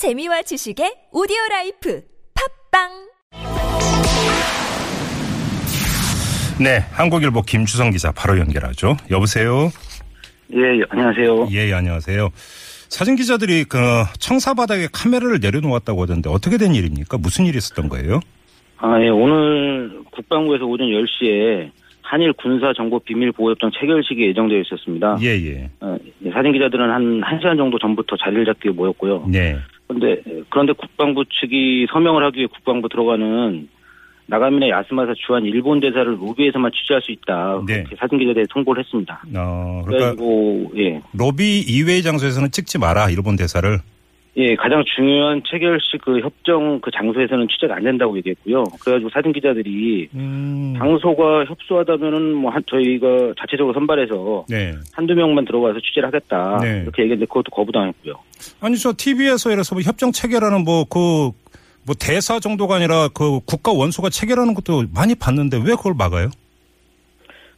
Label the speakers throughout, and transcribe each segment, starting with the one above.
Speaker 1: 재미와 지식의 오디오 라이프 팟빵
Speaker 2: 네, 한국일보 김주성 기자 바로 연결하죠. 여보세요.
Speaker 3: 예, 안녕하세요.
Speaker 2: 예, 예, 안녕하세요. 사진 기자들이 그 청사 바닥에 카메라를 내려놓았다고 하던데 어떻게 된 일입니까? 무슨 일이 있었던 거예요?
Speaker 3: 아, 예, 오늘 국방부에서 오전 10시에 한일 군사 정보 비밀 보호협정 체결식이 예정되어 있었습니다.
Speaker 2: 예, 예.
Speaker 3: 어, 예, 사진 기자들은 한 1시간 정도 전부터 자리를 잡기 위해 모였고요.
Speaker 2: 네.
Speaker 3: 그 런데 그런데 국방부 측이 서명을 하기 위해 국방부 들어가는 나가민의 야스마사 주한 일본 대사를 로비에서만 취재할 수 있다.
Speaker 2: 네.
Speaker 3: 사진 기자들에 통보를 했습니다.
Speaker 2: 어, 그러니까
Speaker 3: 그래가지고 예,
Speaker 2: 로비 이외의 장소에서는 찍지 마라. 일본 대사를.
Speaker 3: 예, 가장 중요한 체결식 그 협정 그 장소에서는 취재가 안 된다고 얘기했고요. 그래가지고 사진 기자들이
Speaker 2: 음.
Speaker 3: 장소가 협소하다면은 뭐 한, 저희가 자체적으로 선발해서
Speaker 2: 네.
Speaker 3: 한두 명만 들어가서 취재를 하겠다.
Speaker 2: 네.
Speaker 3: 이렇게 얘기했는데 그것도 거부당했고요.
Speaker 2: 아니 저 TV에서 이래서 뭐 협정 체결하는 뭐그뭐 대사 정도가 아니라 그 국가 원수가 체결하는 것도 많이 봤는데 왜 그걸 막아요?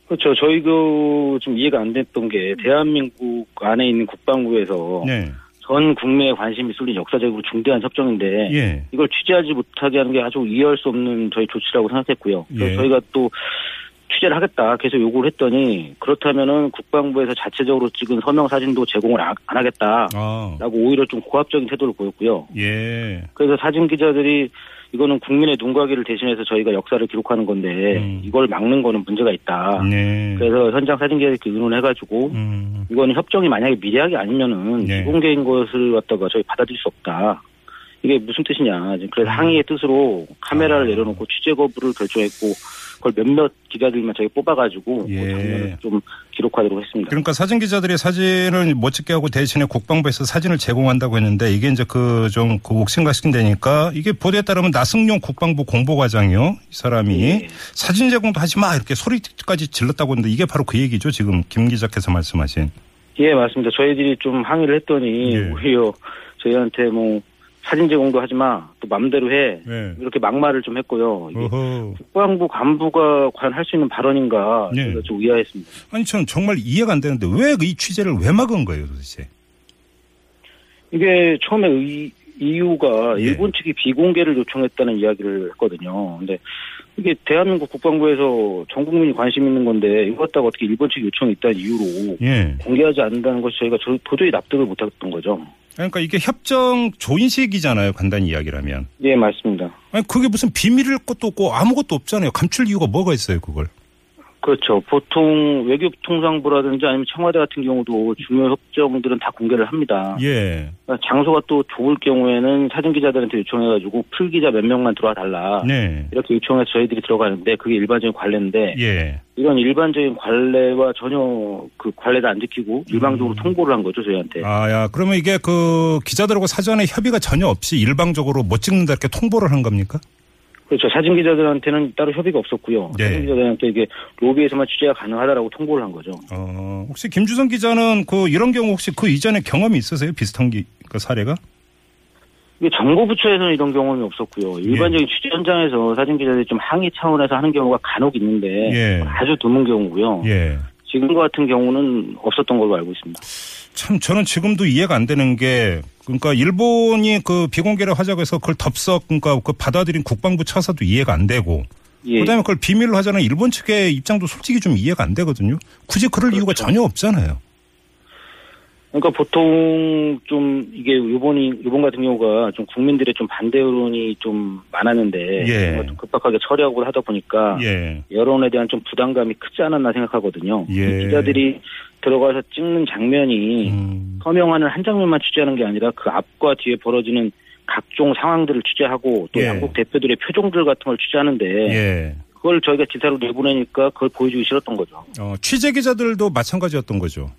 Speaker 3: 그렇죠. 저희도 좀 이해가 안 됐던 게 대한민국 안에 있는 국방부에서
Speaker 2: 네.
Speaker 3: 전 국민의 관심이 쏠린 역사적으로 중대한 협정인데
Speaker 2: 예.
Speaker 3: 이걸 취재하지 못하게 하는 게 아주 이해할 수 없는 저희 조치라고 생각했고요. 그래서
Speaker 2: 예.
Speaker 3: 저희가 또 취재를 하겠다 계속 요구를 했더니 그렇다면은 국방부에서 자체적으로 찍은 서명 사진도 제공을 안, 안 하겠다.
Speaker 2: 아.
Speaker 3: 라고 오히려 좀 고압적인 태도를 보였고요.
Speaker 2: 예.
Speaker 3: 그래서 사진 기자들이 이거는 국민의 눈가기를 대신해서 저희가 역사를 기록하는 건데
Speaker 2: 음.
Speaker 3: 이걸 막는 거는 문제가 있다.
Speaker 2: 네.
Speaker 3: 그래서 현장 사진 기자들께 의논해가지고
Speaker 2: 음.
Speaker 3: 이거는 협정이 만약에 미래하게 아니면은
Speaker 2: 네.
Speaker 3: 비공개인 것을 갖다가 저희 받아들일 수 없다. 이게 무슨 뜻이냐. 그래서 항의의 뜻으로 카메라를
Speaker 2: 음. 아.
Speaker 3: 내려놓고 취재 거부를 결정했고 그걸 몇몇 기자들만 저희 뽑아가지고
Speaker 2: 예.
Speaker 3: 그 장면을 좀 기록하도록 했습니다.
Speaker 2: 그러니까 사진 기자들이 사진을 못 찍게 하고 대신에 국방부에서 사진을 제공한다고 했는데 이게 이제 그좀그 옥신각신되니까 이게 보도에 따르면 나승용 국방부 공보과장이요 이 사람이
Speaker 3: 예.
Speaker 2: 사진 제공도 하지 마 이렇게 소리까지 질렀다고 했는데 이게 바로 그 얘기죠 지금 김 기자께서 말씀하신
Speaker 3: 예, 맞습니다. 저희들이 좀 항의를 했더니
Speaker 2: 예.
Speaker 3: 오히려 저희한테 뭐 사진 제공도 하지 마. 또 맘대로 해.
Speaker 2: 네.
Speaker 3: 이렇게 막말을 좀 했고요. 이게
Speaker 2: 어허.
Speaker 3: 국방부 간부가 과연 할 수 있는 발언인가
Speaker 2: 예.
Speaker 3: 저희가 좀 의아했습니다.
Speaker 2: 아니 전 정말 이해가 안 되는데 왜 이 취재를 왜 막은 거예요 도대체
Speaker 3: 이게 처음에 의- 이유가
Speaker 2: 예.
Speaker 3: 일본 측이 비공개를 요청했다는 이야기를 했거든요. 근데 이게 대한민국 국방부에서 전 국민이 관심 있는 건데 이거 갖다가 어떻게 일본 측 요청이 있다는 이유로
Speaker 2: 예
Speaker 3: 공개하지 않는다는 것이 저희가 저- 도저히 납득을 못했던 거죠.
Speaker 2: 그러니까 이게 협정 조인식이잖아요 간단히 이야기를 하면.
Speaker 3: 예, 맞습니다.
Speaker 2: 아니 그게 무슨 비밀일 것도 없고 아무것도 없잖아요. 감출 이유가 뭐가 있어요 그걸
Speaker 3: 그렇죠. 보통 외교통상부라든지 아니면 청와대 같은 경우도 중요 협정들은 다 공개를 합니다.
Speaker 2: 예
Speaker 3: 그러니까 장소가 또 좋을 경우에는 사진 기자들한테 요청해가지고 풀 기자 몇 명만 들어와 달라.
Speaker 2: 네.
Speaker 3: 이렇게 요청해서 저희들이 들어가는데 그게 일반적인 관례인데
Speaker 2: 예.
Speaker 3: 이런 일반적인 관례와 전혀 그 관례도 안 지키고 일방적으로 통보를 한 거죠 저희한테.
Speaker 2: 음. 아, 야, 그러면 이게 그 기자들하고 사전에 협의가 전혀 없이 일방적으로 못 찍는다 이렇게 통보를 한 겁니까?
Speaker 3: 그렇죠. 사진 기자들한테는 따로 협의가 없었고요.
Speaker 2: 네.
Speaker 3: 사진 기자들한테 이게 로비에서만 취재가 가능하다라고 통보를 한 거죠.
Speaker 2: 어, 혹시 김주성 기자는 그 이런 경우 혹시 그 이전에 경험이 있으세요? 비슷한 기, 그 사례가?
Speaker 3: 이게 정보부처에서는 이런 경험이 없었고요. 일반적인 취재 현장에서 사진 기자들이 좀 항의 차원에서 하는 경우가 간혹 있는데
Speaker 2: 예.
Speaker 3: 아주 드문 경우고요.
Speaker 2: 예.
Speaker 3: 지금과 같은 경우는 없었던 걸로 알고 있습니다.
Speaker 2: 참 저는 지금도 이해가 안 되는 게 그러니까 일본이 그 비공개를 하자고 해서 그걸 덥석 그러니까 그 받아들인 국방부 처사도 이해가 안 되고
Speaker 3: 예.
Speaker 2: 그다음에 그걸 비밀로 하자는 일본 측의 입장도 솔직히 좀 이해가 안 되거든요. 굳이 그럴 이유가
Speaker 3: 그렇죠.
Speaker 2: 전혀 없잖아요.
Speaker 3: 그러니까 보통 좀 이게 일본이 일본 같은 경우가 좀 국민들의 좀 반대 여론이 좀 많았는데
Speaker 2: 예.
Speaker 3: 좀 급박하게 처리하고 하다 보니까
Speaker 2: 예.
Speaker 3: 여론에 대한 좀 부담감이 크지 않았나 생각하거든요.
Speaker 2: 예.
Speaker 3: 기자들이 들어가서 찍는 장면이
Speaker 2: 음.
Speaker 3: 서명하는 한 장면만 취재하는 게 아니라 그 앞과 뒤에 벌어지는 각종 상황들을 취재하고 또
Speaker 2: 예.
Speaker 3: 양국 대표들의 표정들 같은 걸 취재하는데
Speaker 2: 예.
Speaker 3: 그걸 저희가 기사로 내보내니까 그걸 보여주기 싫었던 거죠.
Speaker 2: 어, 취재 기자들도 마찬가지였던 거죠.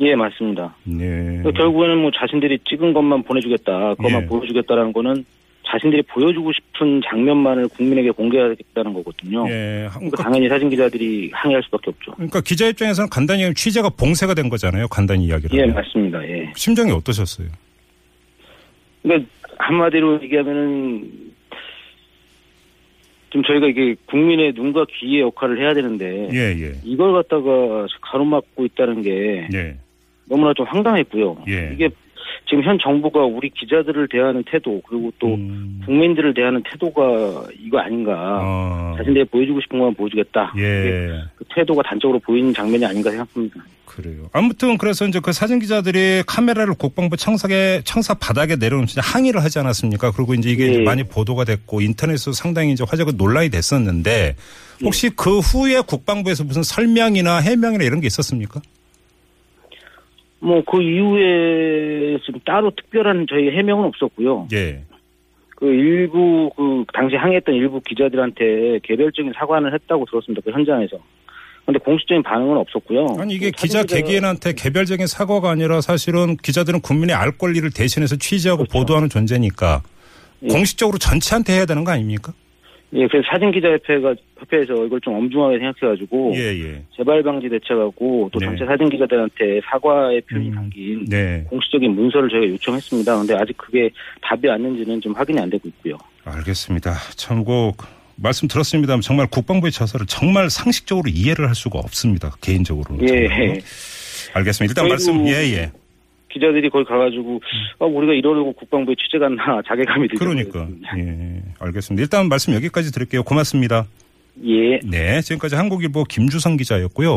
Speaker 3: 예, 맞습니다.
Speaker 2: 네.
Speaker 3: 그러니까 결국에는 뭐 자신들이 찍은 것만 보내주겠다, 그것만
Speaker 2: 예.
Speaker 3: 보여주겠다라는 거는 자신들이 보여주고 싶은 장면만을 국민에게 공개하겠다는 거거든요.
Speaker 2: 예.
Speaker 3: 그러니까 당연히 사진 기자들이 항의할 수밖에 없죠.
Speaker 2: 그러니까 기자 입장에서는 간단히 취재가 봉쇄가 된 거잖아요. 간단히 이야기를.
Speaker 3: 예. 맞습니다. 예.
Speaker 2: 심정이 어떠셨어요?
Speaker 3: 그러니까 한마디로 얘기하면은 좀 저희가 이게 국민의 눈과 귀의 역할을 해야 되는데
Speaker 2: 예, 예.
Speaker 3: 이걸 갖다가 가로막고 있다는 게
Speaker 2: 예.
Speaker 3: 너무나 좀 황당했고요.
Speaker 2: 예.
Speaker 3: 이게 지금 현 정부가 우리 기자들을 대하는 태도 그리고 또
Speaker 2: 음.
Speaker 3: 국민들을 대하는 태도가 이거 아닌가.
Speaker 2: 어.
Speaker 3: 자신들이 보여주고 싶은 것만 보여주겠다.
Speaker 2: 예.
Speaker 3: 그 태도가 단적으로 보이는 장면이 아닌가 생각합니다.
Speaker 2: 그래요. 아무튼 그래서 이제 그 사진 기자들이 카메라를 국방부 청사에 청사 바닥에 내려놓으면서 항의를 하지 않았습니까? 그리고 이제 이게
Speaker 3: 예.
Speaker 2: 이제 많이 보도가 됐고 인터넷에서 상당히 이제 화제가 논란이 됐었는데 혹시 그 후에 국방부에서 무슨 설명이나 해명이나 이런 게 있었습니까?
Speaker 3: 뭐 그 이후에 좀 따로 특별한 저희 해명은 없었고요.
Speaker 2: 예.
Speaker 3: 그 일부 그 당시 항의했던 일부 기자들한테 개별적인 사과를 했다고 들었습니다. 그 현장에서. 근데 공식적인 반응은 없었고요.
Speaker 2: 아니 이게
Speaker 3: 그
Speaker 2: 기자 개개인한테 개별적인 사과가 아니라 사실은 기자들은 국민의 알 권리를 대신해서 취재하고
Speaker 3: 그렇죠.
Speaker 2: 보도하는 존재니까
Speaker 3: 예.
Speaker 2: 공식적으로 전체한테 해야 되는 거 아닙니까?
Speaker 3: 예, 그래서 사진기자협회가 협회에서 이걸 좀 엄중하게 생각해가지고
Speaker 2: 예, 예.
Speaker 3: 재발 방지 대책하고 또
Speaker 2: 네.
Speaker 3: 전체 사진 기자들한테 사과의 표현이
Speaker 2: 음.
Speaker 3: 담긴
Speaker 2: 네.
Speaker 3: 공식적인 문서를 저희가 요청했습니다. 근데 아직 그게 답이 왔는지는 좀 확인이 안 되고 있고요.
Speaker 2: 알겠습니다. 참고 말씀 들었습니다만 정말 국방부의 처사를 정말 상식적으로 이해를 할 수가 없습니다. 개인적으로.
Speaker 3: 예.
Speaker 2: 알겠습니다. 일단 말씀 예 예.
Speaker 3: 기자들이 거기 가가지고 아, 우리가 이러려고 국방부에 취재 갔나 자괴감이 들죠.
Speaker 2: 그러니까 예 알겠습니다. 일단 말씀 여기까지 드릴게요. 고맙습니다.
Speaker 3: 예.
Speaker 2: 네 지금까지 한국일보 김주성 기자였고요.